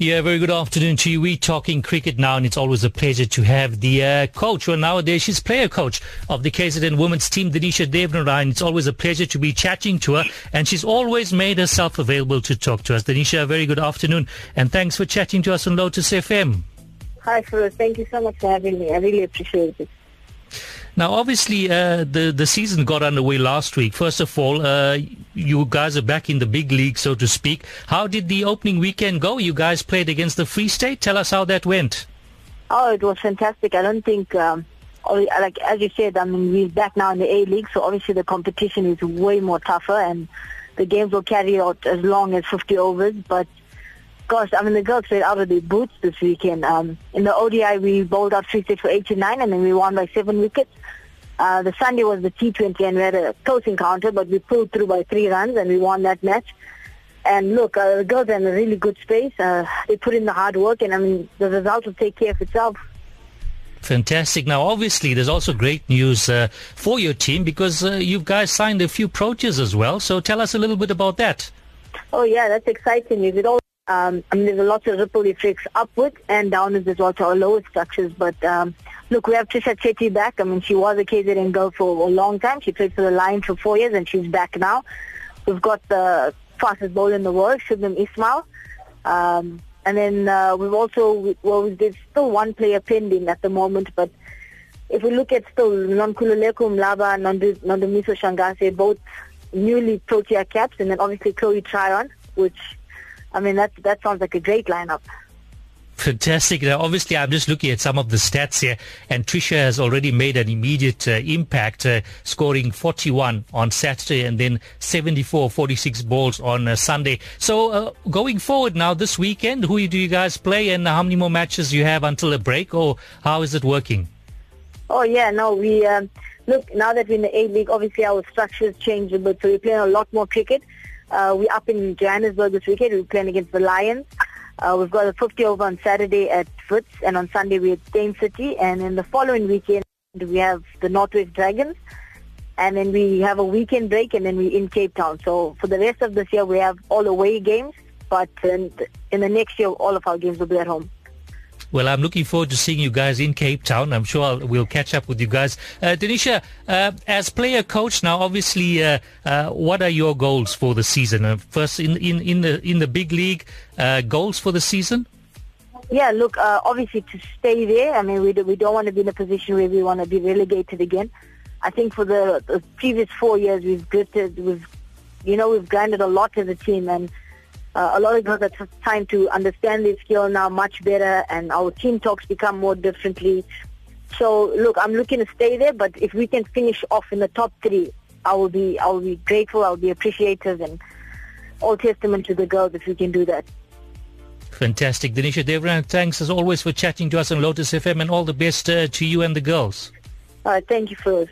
Yeah, very good afternoon to you. We're talking cricket now, and it's always a pleasure to have the uh, coach, well, nowadays she's player coach of the KZN women's team, Dinesha Devnarain. It's always a pleasure to be chatting to her, and she's always made herself available to talk to us. Dinesha, very good afternoon, and thanks for chatting to us on Lotus FM. Hi, Feroz. Thank you so much for having me. I really appreciate it. Now, obviously, uh, the the season got underway last week. First of all, uh, you guys are back in the big league, so to speak. How did the opening weekend go? You guys played against the Free State. Tell us how that went. Oh, it was fantastic. I don't think, um, like as you said, I mean, we're back now in the A League, so obviously the competition is way more tougher, and the games will carry out as long as 50 overs. But gosh, I mean, the girls played out of their boots this weekend. Um, in the ODI, we bowled out Free State for 89, and then we won by seven wickets. Uh, the Sunday was the T20 and we had a close encounter, but we pulled through by three runs and we won that match. And look, uh, the girls are in a really good space. Uh, they put in the hard work, and I mean, the result will take care of itself. Fantastic. Now, obviously, there's also great news uh, for your team because uh, you guys signed a few proteas as well. So tell us a little bit about that. Oh, yeah, that's exciting news. It all, um, I mean, there's a lot of ripple effects upwards and downwards as well to our lower structures. But um, Look, we have Trisha Chetty back. I mean, she was a KZN girl for a long time. She played for the Lions for four years, and she's back now. We've got the fastest bowler in the world, Shabnim Ismail. Um, and then uh, we've also, well, there's still one player pending at the moment, but if we look at still Nonkululeko Mlaba and Nondumiso Shangase, both newly Protea caps, and then obviously Chloe Tryon, which, I mean, that, that sounds like a great lineup. Fantastic. Now, obviously, I'm just looking at some of the stats here, and Trisha has already made an immediate uh, impact, uh, scoring 41 on Saturday and then 74, 46 balls on uh, Sunday. So, uh, going forward now this weekend, who do you guys play, and how many more matches you have until a break, or how is it working? Oh yeah, no, we um, look now that we're in the A League. Obviously, our structures changed a bit, so we're playing a lot more cricket. Uh, we're up in Johannesburg this weekend. We're playing against the Lions. Uh, we've got a 50 over on Saturday at Wits, and on Sunday we're at Steyn City, and in the following weekend we have the Northwest Dragons, and then we have a weekend break, and then we're in Cape Town. So for the rest of this year we have all away games, but in, in the next year all of our games will be at home. Well, I'm looking forward to seeing you guys in Cape Town. I'm sure I'll, we'll catch up with you guys. Uh, Dinesha, uh, as player coach now, obviously, uh, uh what are your goals for the season? Uh, first, in, in, in the in the big league, uh, goals for the season? Yeah, look, obviously to stay there. I mean, we do, we don't want to be in a position where we want to be relegated again. I think for the, the previous four years, we've gritted, we've, you know, we've grinded a lot as a team and uh, a lot of girls are trying to understand this skill now much better, and our team talks become more differently. So, look, I'm looking to stay there, but if we can finish off in the top three, I will be I will be grateful. I will be appreciative, and all testament to the girls if we can do that. Fantastic, Dinesha Devran. Thanks as always for chatting to us on Lotus FM, and all the best uh, to you and the girls. All right, thank you, first.